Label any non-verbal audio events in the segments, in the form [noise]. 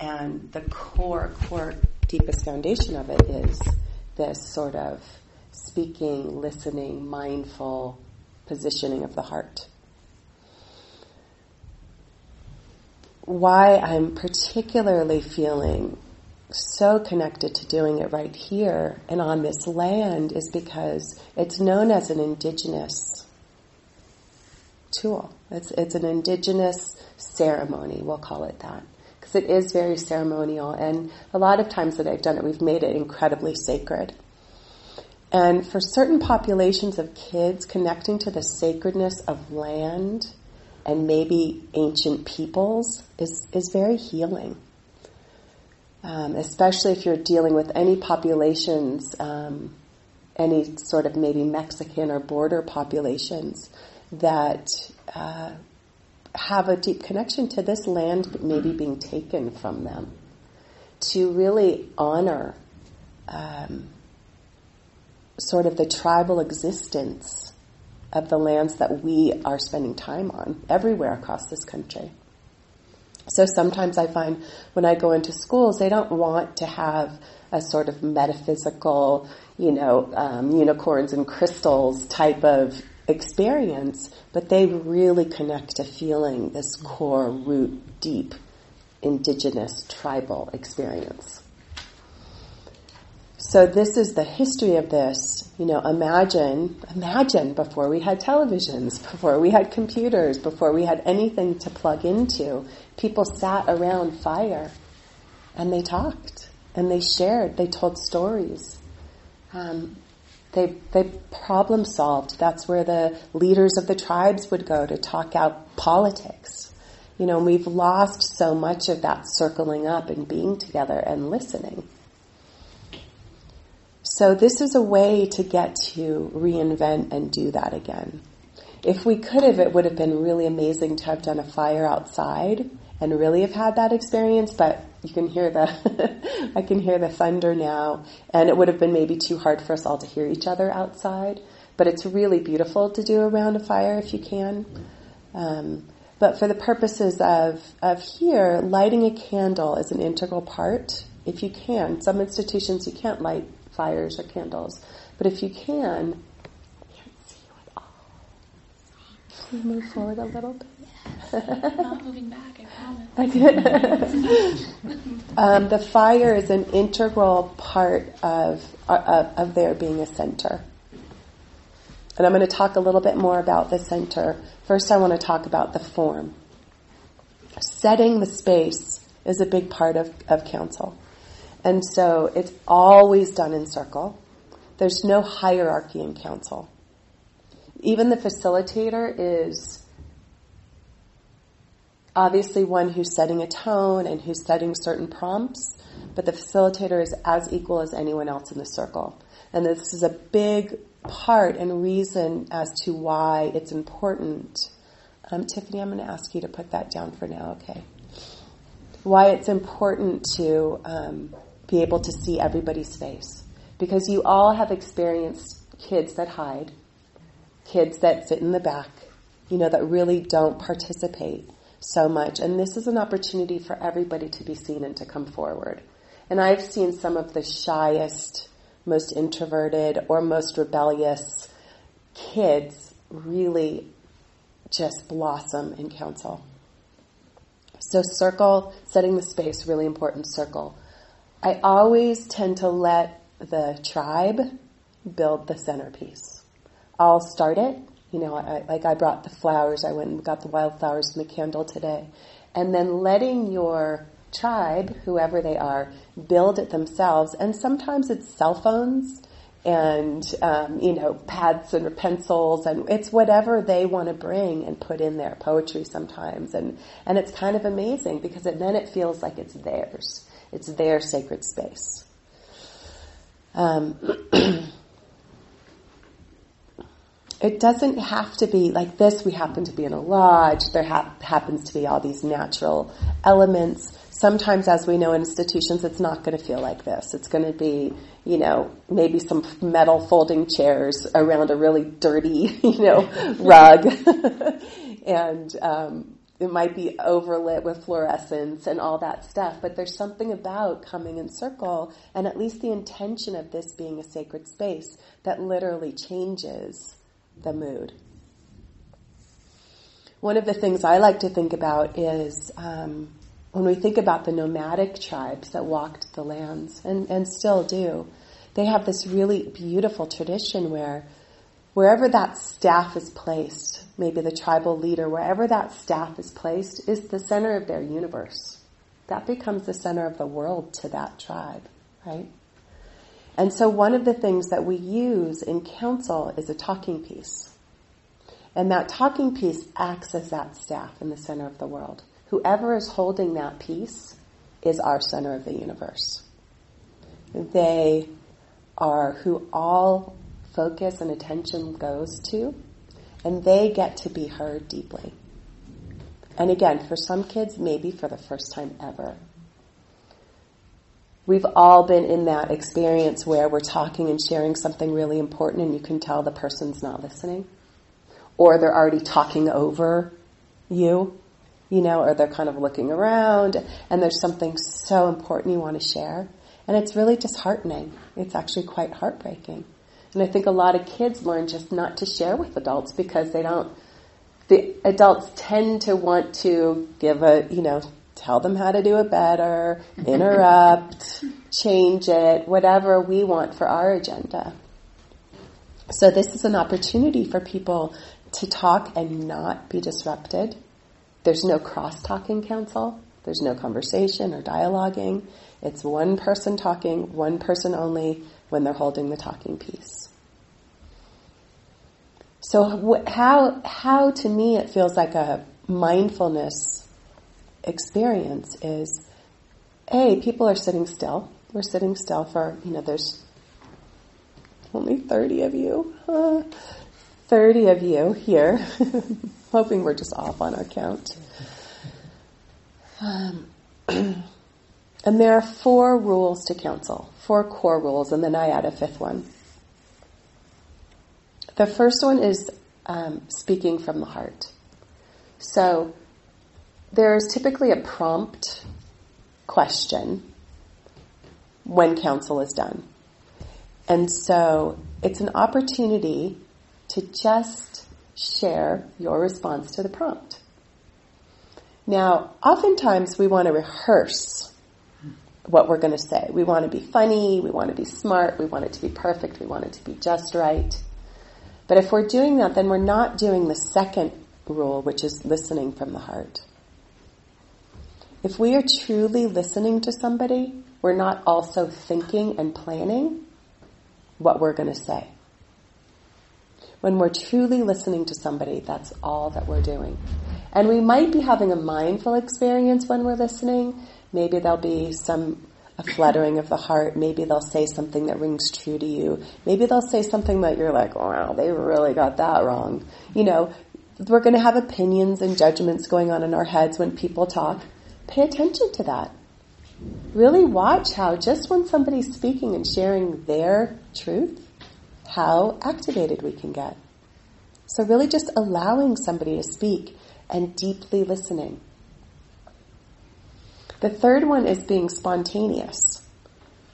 And the core, core, deepest foundation of it is this sort of speaking, listening, mindful positioning of the heart. Why I'm particularly feeling so connected to doing it right here and on this land is because it's known as an indigenous tool. It's, it's an indigenous ceremony, we'll call it that. Because it is very ceremonial, and a lot of times that I've done it, we've made it incredibly sacred. And for certain populations of kids, connecting to the sacredness of land and maybe ancient peoples is, is very healing. Um, especially if you're dealing with any populations, um, any sort of maybe Mexican or border populations that uh, have a deep connection to this land maybe being taken from them. To really honor um, sort of the tribal existence of the lands that we are spending time on everywhere across this country. So sometimes I find when I go into schools, they don't want to have a sort of metaphysical, you know, um, unicorns and crystals type of experience, but they really connect to feeling this core, root, deep, indigenous, tribal experience. So this is the history of this. You know, imagine, imagine before we had televisions, before we had computers, before we had anything to plug into, people sat around fire and they talked and they shared, they told stories. Um, they, they problem solved. That's where the leaders of the tribes would go to talk out politics. You know, we've lost so much of that circling up and being together and listening. So this is a way to get to reinvent and do that again. If we could have, it would have been really amazing to have done a fire outside and really have had that experience, but you can hear the, [laughs] I can hear the thunder now, and it would have been maybe too hard for us all to hear each other outside, but it's really beautiful to do around a fire if you can. Um, but for the purposes of, of here, lighting a candle is an integral part, if you can. Some institutions you can't light fires or candles, but if you can, I can't see you at all. Move forward a little bit? Not moving back, I promise. [laughs] um, the fire is an integral part of, uh, of there being a center. And I'm going to talk a little bit more about the center. First, I want to talk about the form. Setting the space is a big part of, of council. And so it's always done in circle. There's no hierarchy in council. Even the facilitator is obviously one who's setting a tone and who's setting certain prompts, but the facilitator is as equal as anyone else in the circle. And this is a big part and reason as to why it's important. Um, Tiffany, I'm going to ask you to put that down for now, okay? Why it's important to um, be able to see everybody's face. Because you all have experienced kids that hide, kids that sit in the back, you know, that really don't participate so much. And this is an opportunity for everybody to be seen and to come forward. And I've seen some of the shyest, most introverted, or most rebellious kids really just blossom in council. So circle, setting the space, really important circle. I always tend to let the tribe build the centerpiece. I'll start it. You know, I, like I brought the flowers. I went and got the wildflowers and the candle today. And then letting your tribe, whoever they are, build it themselves. And sometimes it's cell phones and, um, you know, pads and pencils and it's whatever they want to bring and put in there. Poetry sometimes. And, and it's kind of amazing because it, then it feels like it's theirs. It's their sacred space. Um, [clears throat] it doesn't have to be like this. We happen to be in a lodge. There ha- happens to be all these natural elements. Sometimes, as we know in institutions, it's not going to feel like this. It's going to be, you know, maybe some metal folding chairs around a really dirty, [laughs] you know, rug. [laughs] and um, it might be overlit with fluorescence and all that stuff, but there's something about coming in circle and at least the intention of this being a sacred space that literally changes the mood. One of the things I like to think about is um, when we think about the nomadic tribes that walked the lands and, and still do, they have this really beautiful tradition where wherever that staff is placed, maybe the tribal leader, wherever that staff is placed, is the center of their universe. That becomes the center of the world to that tribe, right? And so one of the things that we use in council is a talking piece. And that talking piece acts as that staff in the center of the world. Whoever is holding that piece is our center of the universe. They are who all focus and attention goes to, and they get to be heard deeply. And again, for some kids, maybe for the first time ever. We've all been in that experience where we're talking and sharing something really important and you can tell the person's not listening. Or they're already talking over you, you know, or they're kind of looking around and there's something so important you want to share. And it's really disheartening. It's actually quite heartbreaking. And I think a lot of kids learn just not to share with adults because they don't, the adults tend to want to give a, you know, tell them how to do it better, interrupt, change it, whatever we want for our agenda. So this is an opportunity for people to talk and not be disrupted. There's no cross-talking council. There's no conversation or dialoguing. It's one person talking, one person only when they're holding the talking piece. So how, how to me it feels like a mindfulness experience is, A, people are sitting still. We're sitting still for, you know, there's only 30 of you. Uh, [laughs] 30 of you here. [laughs] Hoping we're just off on our count. Um, [clears throat] and there are four rules to council, four core rules, and then I add a fifth one. The first one is um, speaking from the heart. So there's typically a prompt question when council is done. And so it's an opportunity to just share your response to the prompt. Now, oftentimes we want to rehearse what we're going to say. We want to be funny, we want to be smart, we want it to be perfect, we want it to be just right. But if we're doing that, then we're not doing the second rule, which is listening from the heart. If we are truly listening to somebody, we're not also thinking and planning what we're going to say. When we're truly listening to somebody, that's all that we're doing. And we might be having a mindful experience when we're listening. Maybe there'll be some a fluttering of the heart. Maybe they'll say something that rings true to you. Maybe they'll say something that you're like, wow, they really got that wrong. You know, we're going to have opinions and judgments going on in our heads when people talk. Pay attention to that. Really watch how just when somebody's speaking and sharing their truth, how activated we can get. So really just allowing somebody to speak and deeply listening. The third one is being spontaneous.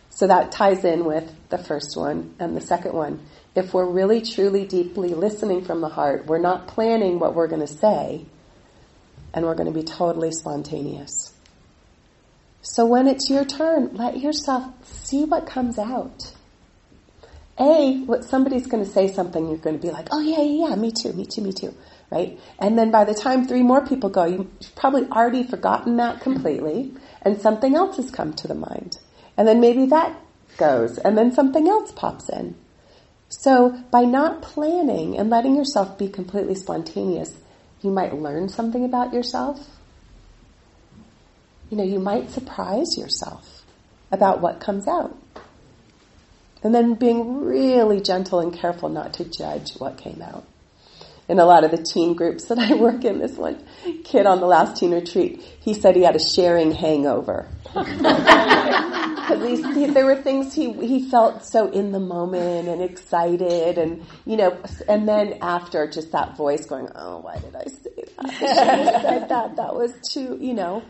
So that ties in with the first one and the second one. If we're really truly deeply listening from the heart, we're not planning what we're going to say, and we're going to be totally spontaneous. So when it's your turn, let yourself see what comes out. A, what somebody's going to say something, you're going to be like, oh yeah, yeah, yeah, me too, me too, me too, right? And then by the time three more people go, you've probably already forgotten that completely, and something else has come to the mind. And then maybe that goes, and then something else pops in. So by not planning and letting yourself be completely spontaneous, you might learn something about yourself. You know, you might surprise yourself about what comes out. And then being really gentle and careful not to judge what came out. In a lot of the teen groups that I work in, this one kid on the last teen retreat, he said he had a sharing hangover. [laughs] because there were things he he felt so in the moment and excited, and you know, and then after just that voice going, "Oh, why did I say that? I said that. That was too," you know.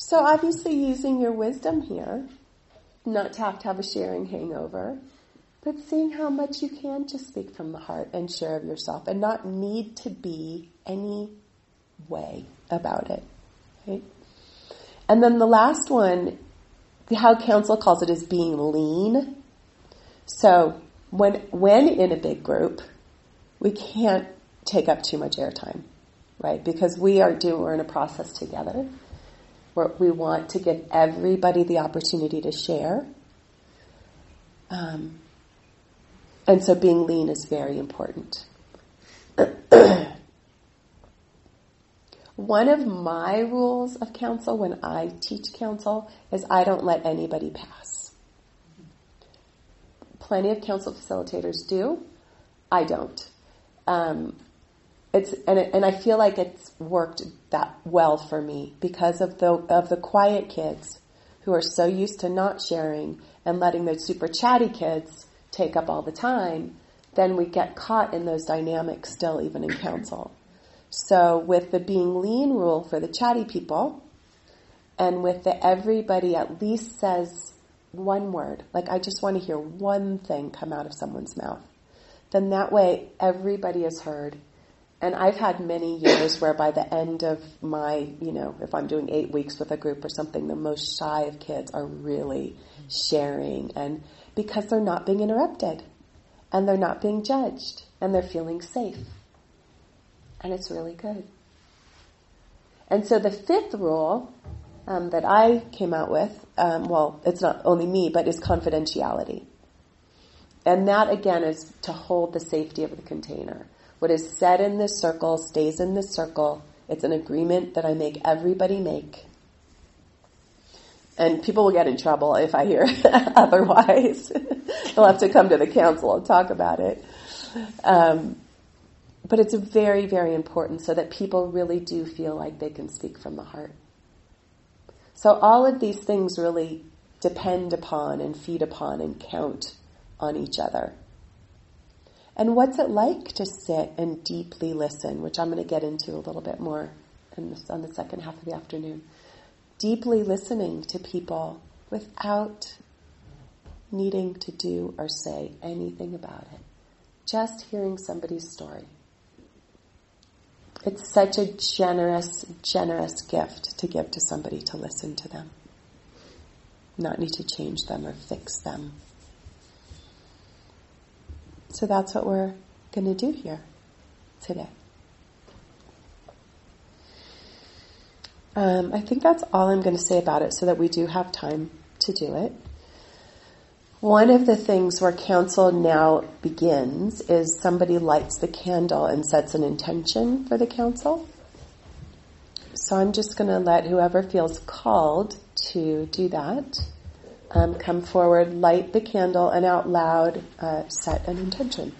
So obviously, using your wisdom here, not to have to have a sharing hangover, but seeing how much you can just speak from the heart and share of yourself, and not need to be any way about it. Right? And then the last one, how council calls it is being lean. So when when in a big group, we can't take up too much airtime, right? Because we are doing we're in a process together we want to give everybody the opportunity to share. Um, and so being lean is very important. [clears throat] One of my rules of council when I teach council is I don't let anybody pass. Plenty of council facilitators do. I don't. Um, it's and it, and I feel like it's worked that well for me because of the of the quiet kids who are so used to not sharing and letting those super chatty kids take up all the time. Then we get caught in those dynamics still, even in council. So with the being lean rule for the chatty people, and with the everybody at least says one word, like I just want to hear one thing come out of someone's mouth, then that way everybody is heard. And I've had many years where by the end of my, you know, if I'm doing eight weeks with a group or something, the most shy of kids are really sharing and because they're not being interrupted and they're not being judged and they're feeling safe and it's really good. And so the fifth rule um, that I came out with, um, well, it's not only me, but is confidentiality. And that again is to hold the safety of the container. What is said in this circle stays in this circle. It's an agreement that I make everybody make. And people will get in trouble if I hear [laughs] otherwise. [laughs] They'll have to come to the council and talk about it. Um, but it's very, very important so that people really do feel like they can speak from the heart. So all of these things really depend upon and feed upon and count on each other. And what's it like to sit and deeply listen, which I'm going to get into a little bit more on the second half of the afternoon. Deeply listening to people without needing to do or say anything about it. Just hearing somebody's story. It's such a generous, generous gift to give to somebody to listen to them. Not need to change them or fix them. So that's what we're going to do here today. Um, I think that's all I'm going to say about it so that we do have time to do it. One of the things where council now begins is somebody lights the candle and sets an intention for the council. So I'm just going to let whoever feels called to do that um, come forward, light the candle, and out loud uh, set an intention.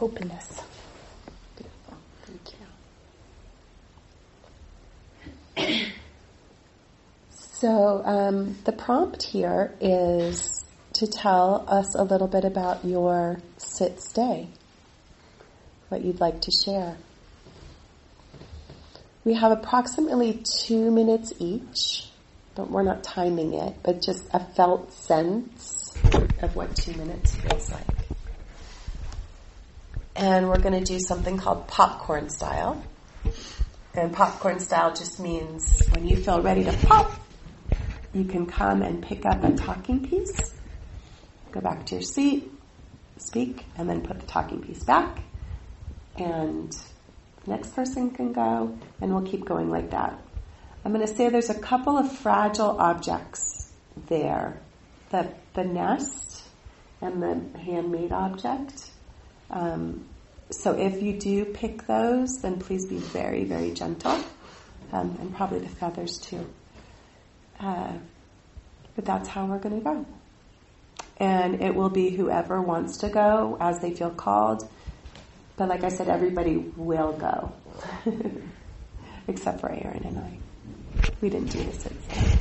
Openness. Thank you. so um, the prompt here is to tell us a little bit about your sit stay, what you'd like to share. We have approximately two minutes each, but we're not timing it, but just a felt sense of what two minutes feels like and we're going to do something called popcorn style. And popcorn style just means when you feel ready to pop, you can come and pick up a talking piece, go back to your seat, speak and then put the talking piece back. And next person can go, and we'll keep going like that. I'm going to say there's a couple of fragile objects there. The, the nest and the handmade object. Um, so if you do pick those, then please be very, very gentle. Um, and probably the feathers too. Uh, but that's how we're going to go. And it will be whoever wants to go as they feel called. But like I said, everybody will go. [laughs] Except for Aaron and I. We didn't do this.